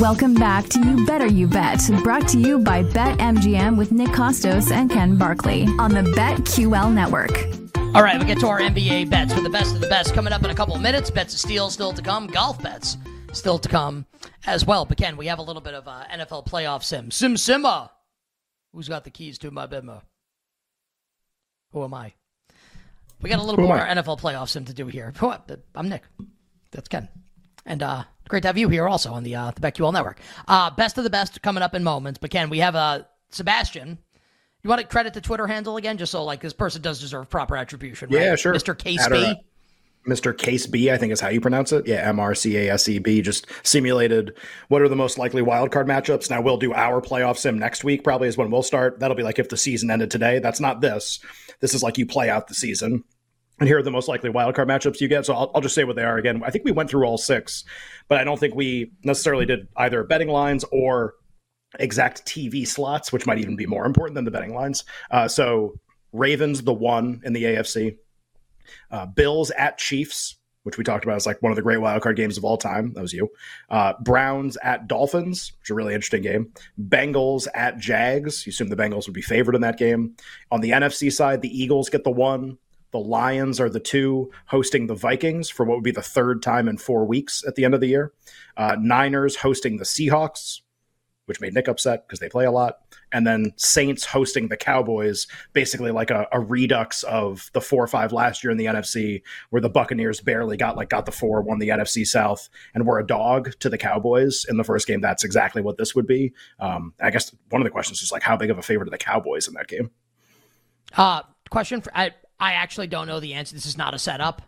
Welcome back to You Better You Bet, brought to you by BetMGM with Nick Kostos and Ken Barkley on the BetQL network. All right, we get to our NBA bets for the best of the best coming up in a couple of minutes. Bets of steel still to come. Golf bets still to come as well. But Ken, we have a little bit of uh, NFL playoff sim. Sim Simma. Who's got the keys to my bimma? Who am I? We got a little Who more I? NFL playoff sim to do here. I'm Nick. That's Ken. And uh, great to have you here also on the uh, the BetQL network. Uh, best of the best coming up in moments. But Ken, we have uh, Sebastian. You want to credit the Twitter handle again, just so like this person does deserve proper attribution. Yeah, sure. Mr. Case or- B. Mr. Case B, I think is how you pronounce it. Yeah, M R C A S E B. Just simulated what are the most likely wild card matchups. Now we'll do our playoff sim next week. Probably is when we'll start. That'll be like if the season ended today. That's not this. This is like you play out the season. And here are the most likely wildcard matchups you get. So I'll, I'll just say what they are again. I think we went through all six, but I don't think we necessarily did either betting lines or exact TV slots, which might even be more important than the betting lines. Uh, so Ravens, the one in the AFC. Uh, Bills at Chiefs, which we talked about as like one of the great wildcard games of all time. That was you. Uh, Browns at Dolphins, which is a really interesting game. Bengals at Jags. You assume the Bengals would be favored in that game. On the NFC side, the Eagles get the one. The Lions are the two hosting the Vikings for what would be the third time in four weeks at the end of the year. Uh, Niners hosting the Seahawks, which made Nick upset because they play a lot. And then Saints hosting the Cowboys, basically like a, a redux of the four or five last year in the NFC, where the Buccaneers barely got like got the four, won the NFC South, and were a dog to the Cowboys in the first game. That's exactly what this would be. Um, I guess one of the questions is like, how big of a favorite are the Cowboys in that game? Uh, question for I I actually don't know the answer. This is not a setup.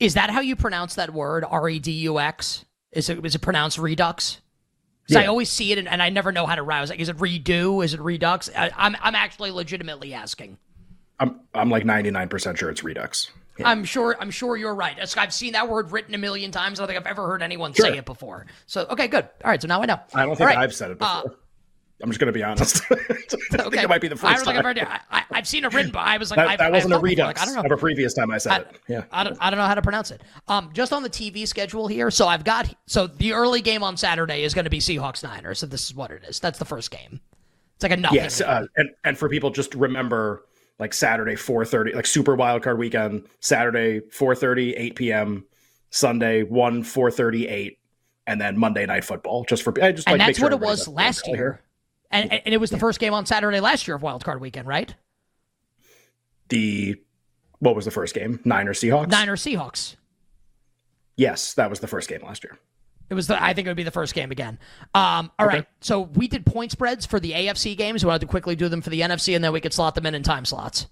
Is that how you pronounce that word? R E D U X? Is it is it pronounced redux? 'Cause I Yeah. always see it and, and I never know how to rouse. Like, is it redo? Is it redux? I, I'm I'm actually legitimately asking. I'm I'm like 99% sure it's redux. I'm sure I'm sure you're right. I've seen that word written a million times. I don't think I've ever heard anyone say it before. So okay, good. All right, so now I know. I don't think right. I've said it before. Uh, I'm just going to be honest. I think okay. it might be the I first think time. I've heard it. I, I, I've seen it written, but I was like, that, I've, that wasn't a thought before, redux like, I don't know. of a previous time I said I- it. Yeah. I don't, I don't know how to pronounce it. Um, just on the TV schedule here. So I've got so the early game on Saturday is going to be Seahawks Niners. So this is what it is. That's the first game. It's like a nothing. Yes, uh, and and for people just remember like Saturday 4:30 like Super Wild Card Weekend, Saturday 4:30 8 p.m., Sunday 1 4:30 8 and then Monday Night Football just for I just and like that's what it was last year. And, and it was the first game on Saturday last year of Wild Card Weekend, right? The what was the first game? Niners Seahawks? Niners Seahawks. Yes, that was the first game last year. It was the I think it would be the first game again. Um, all right. So we did point spreads for the AFC games. We wanted to quickly do them for the NFC, and then we could slot them in in time slots.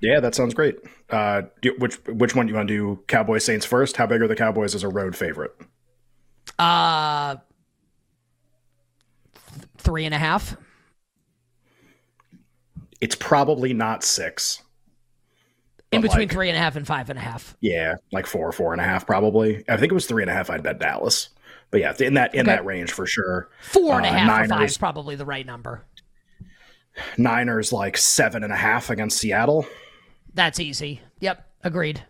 Yeah, that sounds great. Uh, do, which which one do you want to do? Cowboys Saints first. How big are the Cowboys as a road favorite? Uh, three and a half. It's probably not six. In between like- three and a half and five and a half. Yeah, like four, four and a half, probably. I think it was three and a half. I'd bet Dallas, but yeah, in that in Okay. that range for sure. Four and a Uh, half or five is probably the right number. Niners like seven and a half against Seattle, That's easy. Yep, agreed.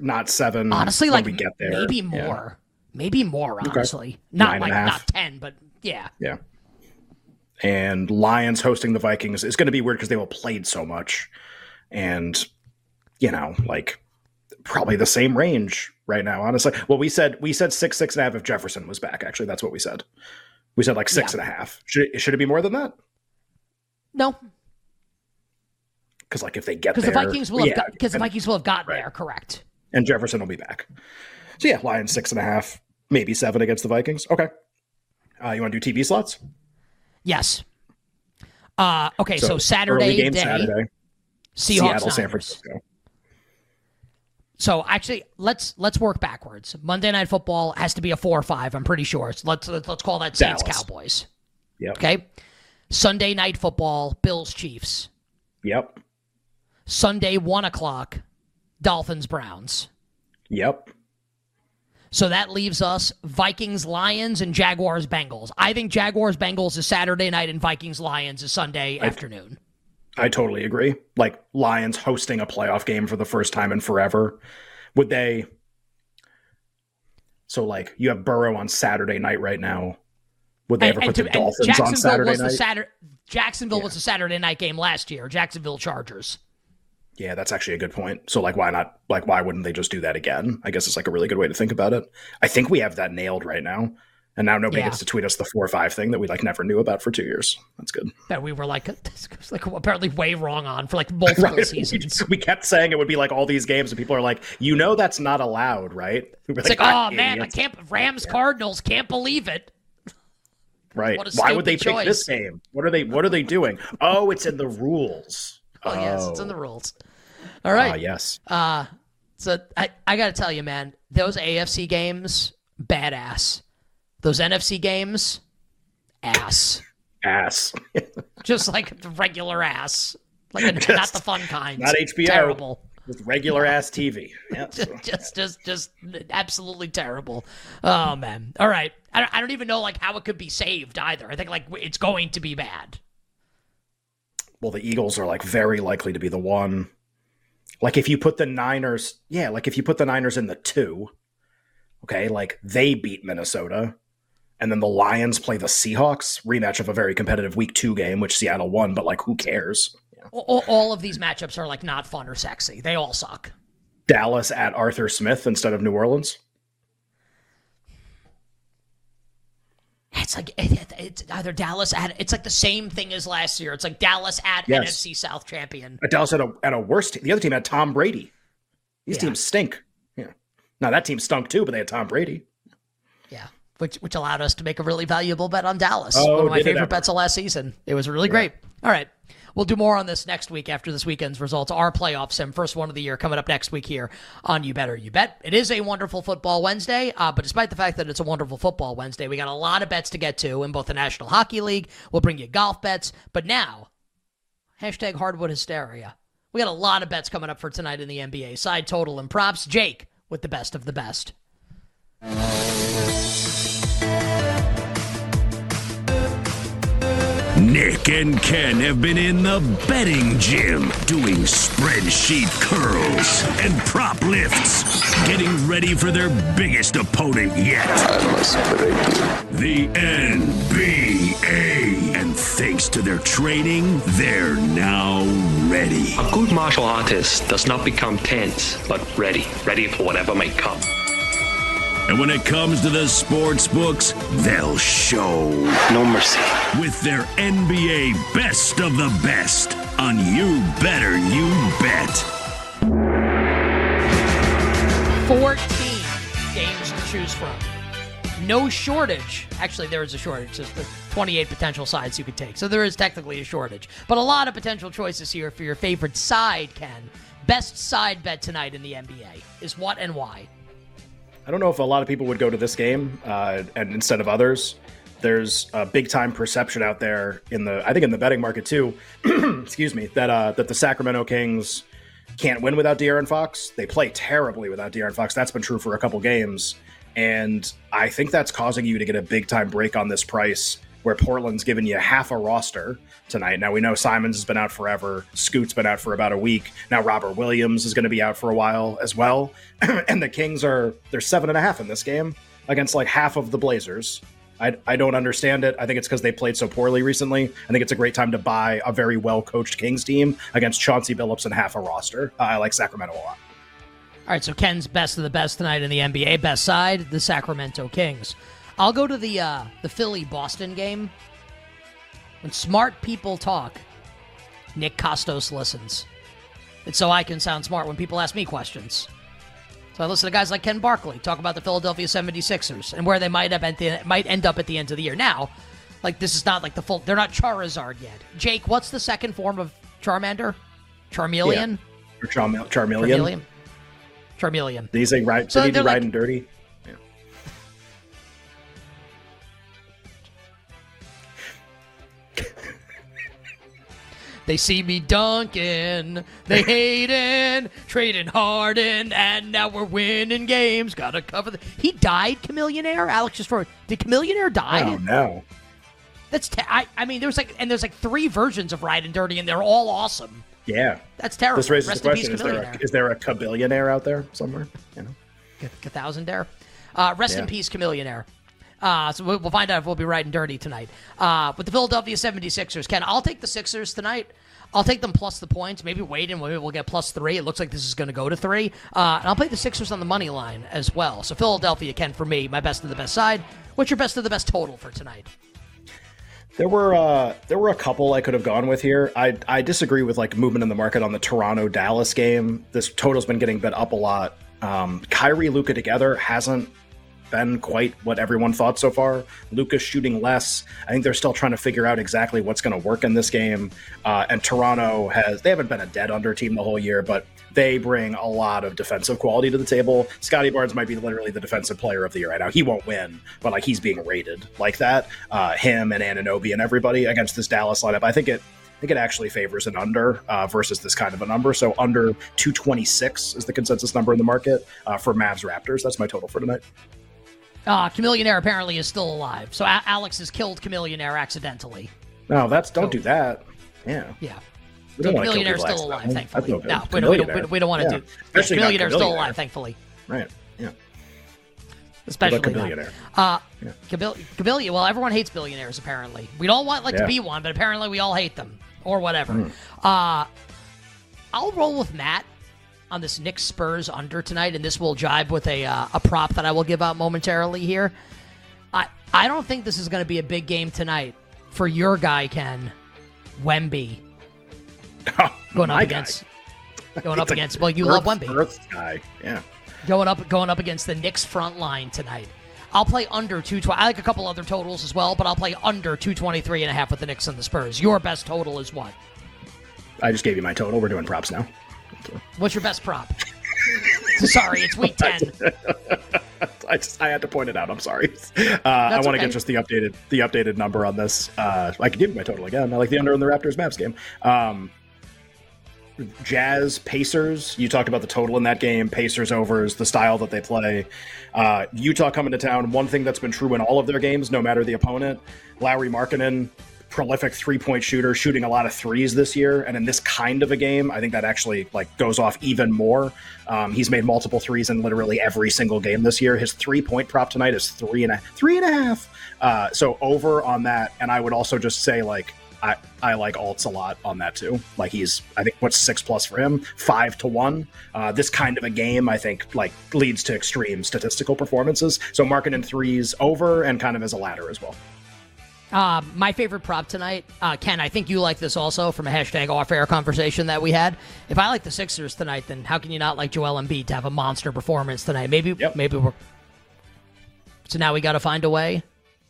not seven. Honestly, when like we get there, maybe Yeah. more, maybe more. Honestly, not Nine and like a half. not ten, but yeah. Yeah. And Lions hosting the Vikings is going to be weird because they will played so much, and you know, like probably the same range right now. Honestly, well, we said we said six, six and a half if Jefferson was back. Actually, that's what we said. We said like six Yeah. and a half. Should it, should it be more than that? No, because like if they get because the Vikings will have yeah, because the Vikings will have gotten right. there, correct? and Jefferson will be back. So yeah, Lions six and a half, maybe seven against the Vikings. Okay, uh, you want to do TV slots? Yes. Uh, okay, so, early Saturday game day, Saturday, Seahawks, Seattle, San Francisco. So actually, let's let's work backwards. Monday Night Football has to be a four or five. I'm pretty sure. So let's let's, let's call that Saints Dallas. Cowboys. Yep. Okay. Sunday Night Football, Bills Chiefs. Yep. Sunday one o'clock, Dolphins Browns. Yep. So that leaves us Vikings Lions and Jaguars Bengals. I think Jaguars Bengals is Saturday night and Vikings Lions is Sunday afternoon. I totally agree. Like Lions hosting a playoff game for the first time in forever. Would they? So like you have Burrow on Saturday night right now. Would they ever put the Dolphins on Saturday was night? Saturday. Jacksonville was a Saturday night game last year. Jacksonville Chargers. Yeah, that's actually a good point. So like why not like why wouldn't they just do that again? I guess it's like a really good way to think about it. I think we have that nailed right now. And now nobody Yeah. gets to tweet us the four or five thing that we like never knew about for two years. That's good. that we were like, like apparently way wrong on for like multiple Right? seasons. we kept saying it would be like all these games, and people are like, you know, that's not allowed, right? We're It's like, "Ah, oh man, I idiots." can't. Rams Cardinals can't believe it. Right. Why would they stupid pick this choice. game? What are they what are they doing? Oh, it's in the rules. Oh, yes, it's in the rules. All right. Ah, yes. Uh, so I, I got to tell you, man, those AFC games, badass. Those NFC games, ass. Ass. Just like the regular ass. Like a, not the fun kind. not HBO. Terrible. With regular ass TV. Yeah. so- just, just, just absolutely terrible. Oh man. All right. I don't, I don't even know like how it could be saved either. I think like it's going to be bad. well, the Eagles are like very likely to be the one. Like if you put the Niners, yeah, like if you put the Niners in the two, okay, like they beat Minnesota, and then the Lions play the Seahawks, rematch of a very competitive week two game, which Seattle won, but like who cares? All, all of these matchups are like not fun or sexy. They all suck. Dallas at Arthur Smith instead of New Orleans. It's like it's either Dallas at it's like the same thing as last year. It's like Dallas at Yes. NFC South champion. Uh, Dallas had a at a worse team. The other team had Tom Brady. These Yeah. teams stink. Yeah. Now that team stunk too, but they had Tom Brady. Yeah, which which allowed us to make a really valuable bet on Dallas. Oh, One of my favorite bets of last season. It was really great. All right. We'll do more on this next week after this weekend's results. Our playoff sim, first one of the year, coming up next week here on You Better You Bet. It is a wonderful football Wednesday, uh, but despite the fact that it's a wonderful football Wednesday, we got a lot of bets to get to in both the National Hockey League. We'll bring you golf bets, but now hashtag hardwood hysteria. We got a lot of bets coming up for tonight in the NBA. Side total and props. Jake with the best of the best. Nick and Ken have been in the betting gym doing spreadsheet curls and prop lifts, getting ready for their biggest opponent yet. The NBA. And thanks to their training, they're now ready. A good martial artist does not become tense, but ready, ready for whatever may come. And when it comes to the sports books, they'll show No mercy. with their NBA best of the best on You Better You Bet. 14 games to choose from. No shortage. Actually, there is a shortage. Just the 28 potential sides you could take. So there is technically a shortage. But a lot of potential choices here for your favorite side, Ken. Best side bet tonight in the NBA is what and why? I don't know if a lot of people would go to this game uh, and instead of others. There's a big time perception out there in the I think in the betting market too. excuse me that uh, that the Sacramento Kings can't win without De'Aaron Fox. They play terribly without De'Aaron Fox. That's been true for a couple games, and I think that's causing you to get a big time break on this price where Portland's given you half a roster tonight. Now we know Simons has been out forever. Scoot's been out for about a week. Now Robert Williams is going to be out for a while as well. and the Kings are they're seven and a half in this game against like half of the Blazers. I, I don't understand it. I think it's because they played so poorly recently. I think it's a great time to buy a very well coached Kings team against Chauncey Billups and half a roster. Uh, I like Sacramento a lot. All right, so Ken's best of the best tonight in the NBA. Best side, the Sacramento Kings. I'll go to the uh, the Philly Boston game. When smart people talk, Nick Kostos listens. It's so I can sound smart when people ask me questions. So I listen to guys like Ken Barkley talk about the Philadelphia 76ers and where they might have the, might end up at the end of the year. Now, like this is not like the full. They're not Charizard yet. Jake, what's the second form of Charmander? Charmeleon. Yeah. Or Charm- Charmeleon. Charmeleon. Charmeleon. Did he say ride? So he do they're like- riding dirty? They see me dunking, they hating, trading Harden, and now we're winning games. Gotta cover the. He died, Chamillionaire. Alex just for did Chamillionaire die? Oh no. That's te- I, I mean, there's like and there's like three versions of Ride and Dirty, and they're all awesome. Yeah. That's terrible. This raises Rest the question: Is there a, is there a cabillionaire out there somewhere? You know. A thousand there. Uh, rest in peace, Chamillionaire. Uh, so we'll find out if we'll be riding dirty tonight. Uh, with the Philadelphia 76ers, Ken, I'll take the Sixers tonight. I'll take them plus the points. Maybe wait and we'll get plus three. It looks like this is going to go to three. Uh, and I'll play the Sixers on the money line as well. So Philadelphia, Ken, for me, my best of the best side. What's your best of the best total for tonight? There were uh, there were a couple I could have gone with here. I I disagree with like movement in the market on the Toronto Dallas game. This total's been getting bet up a lot. Um, Kyrie Luka together hasn't been quite what everyone thought so far. Luka's shooting less. I think they're still trying to figure out exactly what's going to work in this game. Uh, and Toronto has they haven't been a dead under team the whole year, but they bring a lot of defensive quality to the table. Scottie Barnes might be literally the defensive player of the year right now. He won't win, but like he's being rated like that. Uh, him and Anunoby and everybody against this Dallas lineup. I think it. I think it actually favors an under uh, versus this kind of a number. So under 226 is the consensus number in the market uh, for Mavs Raptors. That's my total for tonight. Uh, Chamillionaire apparently is still alive. So A- Alex has killed Chamillionaire accidentally. No, that's don't do that. Yeah. Yeah. We don't wanna kill Chamillionaire's people still alive, thankfully. No No, we don't, we don't, we don't, want to do. Yeah. Yeah, Especially not still alive, thankfully. Right. Yeah. Especially What about now. Chameleon Uh, Cabil- well, everyone hates billionaires, apparently. We don't want like to be one, but apparently we all hate them. Or whatever. Hmm. Uh, I'll roll with Matt on this Knicks Spurs under tonight, and this will jibe with a, uh, a prop that I will give out momentarily here. I, I don't think this is going to be a big game tonight for your guy, Ken. Wemby. Going up My guy. against. Going up against. Well, you love Wemby. Earth guy. Yeah. going up going up against the Knicks front line tonight. I'll play under 220. I like a couple other totals as well, but I'll play under 223 and a half with the Knicks and the Spurs. Your best total is what? I just gave you my total. We're doing props now. What's your best prop? Sorry, it's week 10. I just I had to point it out. I'm sorry. Uh, I want to okay. get just the updated the updated number on this. Uh, I can give you my total again. I like the under in the Raptors Mavs game. Um, Jazz Pacers. You talked about the total in that game. Pacers overs, the style that they play. Uh, Utah coming to town. One thing that's been true in all of their games, no matter the opponent. Lauri Markkanen, prolific three point shooter, shooting a lot of threes this year. And in this kind of a game, I think that actually like goes off even more. Um, he's made multiple threes in literally every single game this year. His three point prop tonight is three and a three and a half. Uh, so over on that, and I would also just say like I, I like alts a lot on that too. Like he's, I think what's six plus for him, five to one. Uh, this kind of a game, I think, like leads to extreme statistical performances. So Markkanen threes over and kind of as a ladder as well. Uh, my favorite prop tonight, uh, Ken, I think you like this also from a hashtag off air conversation that we had. If I like the Sixers tonight, then how can you not like Joel Embiid to have a monster performance tonight? Maybe, Yep. maybe we're. So now we got to find a way,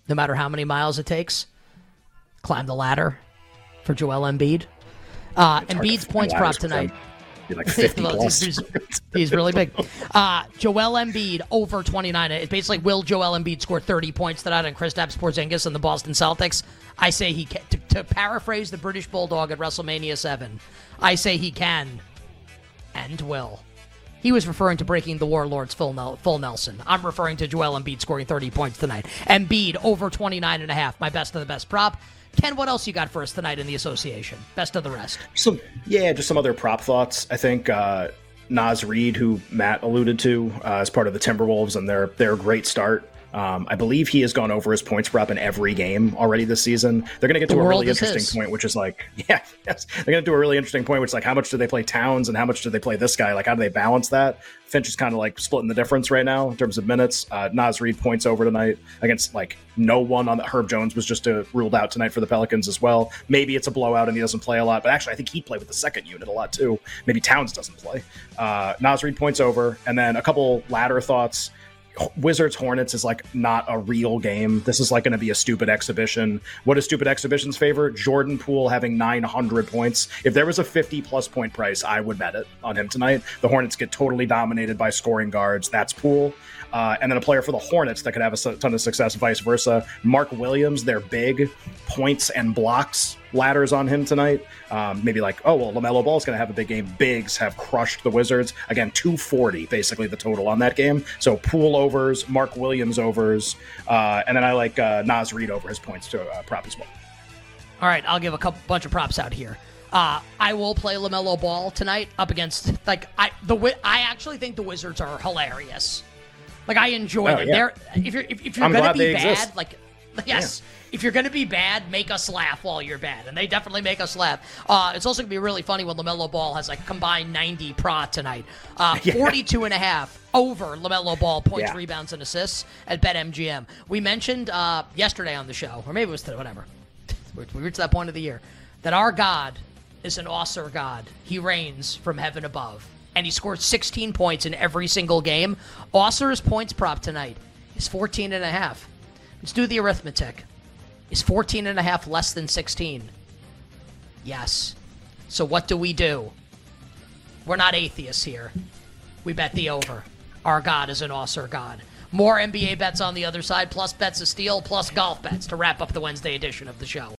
no matter how many miles it takes, climb the ladder for Joel Embiid. Uh, Embiid's points prop tonight. him. Like 50 Well, he's, he's- he's really big. Uh, Joel Embiid over 29. It's basically will Joel Embiid score 30 points tonight on Kristaps Porzingis and the Boston Celtics? I say he can. To, to paraphrase the British Bulldog at WrestleMania 7, I say he can and will. He was referring to breaking the Warlords full, Nel- full Nelson. I'm referring to Joel Embiid scoring 30 points tonight. Embiid over 29 and a half. My best of the best prop. Ken, what else you got for us tonight in the association? Best of the rest. some yeah, just some other prop thoughts. I think uh, Naz Reid, who Matt alluded to uh, as part of the Timberwolves and their their great start. Um, I believe he has gone over his points prop in every game already this season. They're going to get The to a really interesting his. point, which is like, yeah, yes, they're going to do a really interesting point, which is like, how much do they play Towns and how much do they play this guy? Like, how do they balance that? Finch is kind of like splitting the difference right now in terms of minutes. Uh, Naz Reid points over tonight against like no one on the Herb Jones was just uh, ruled out tonight for the Pelicans as well. Maybe it's a blowout and he doesn't play a lot, but actually I think he'd play with the second unit a lot too. Maybe Towns doesn't play. Uh, Naz Reid points over, and then a couple ladder thoughts. Wizards Hornets is like not a real game. This is like going to be a stupid exhibition. What does stupid exhibitions favor? Jordan Poole having 900 points. If there was a 50 plus point price, I would bet it on him tonight. The Hornets get totally dominated by scoring guards. That's Poole. Uh, and then a player for the Hornets that could have a ton of success, vice versa. Mark Williams, they're big points and blocks ladders on him tonight. Um, maybe like, oh, well, LaMelo Ball's going to have a big game. Bigs have crushed the Wizards. Again, 240 basically the total on that game. So Poole overs, Mark Williams overs, uh, and then I like uh, Naz Reid over his points to uh, prop as well. All right, I'll give a couple bunch of props out here. Uh, I will play LaMelo Ball tonight up against like I the I actually think the Wizards are hilarious. Like I enjoy Oh, them. yeah. They're if you're if, if you're I'm gonna be bad, exist. like yes, if you're gonna be bad, make us laugh while you're bad, and they definitely make us laugh. Uh, it's also gonna be really funny when LaMelo Ball has like combined 90 prot tonight, uh, 42 and a half over LaMelo Ball points, Yeah. rebounds, and assists at BetMGM. We mentioned uh, yesterday on the show, or maybe it was today, whatever. We we reached that point of the year that our God is an awesome God. He reigns from heaven above. And he scored 16 points in every single game. Ausar's points prop tonight is 14 and a half. Let's do the arithmetic. Is 14 and a half less than 16? Yes. So what do we do? We're not atheists here. We bet the over. Our God is an Ausar God. More NBA bets on the other side, plus bets of steel, plus golf bets to wrap up the Wednesday edition of the show.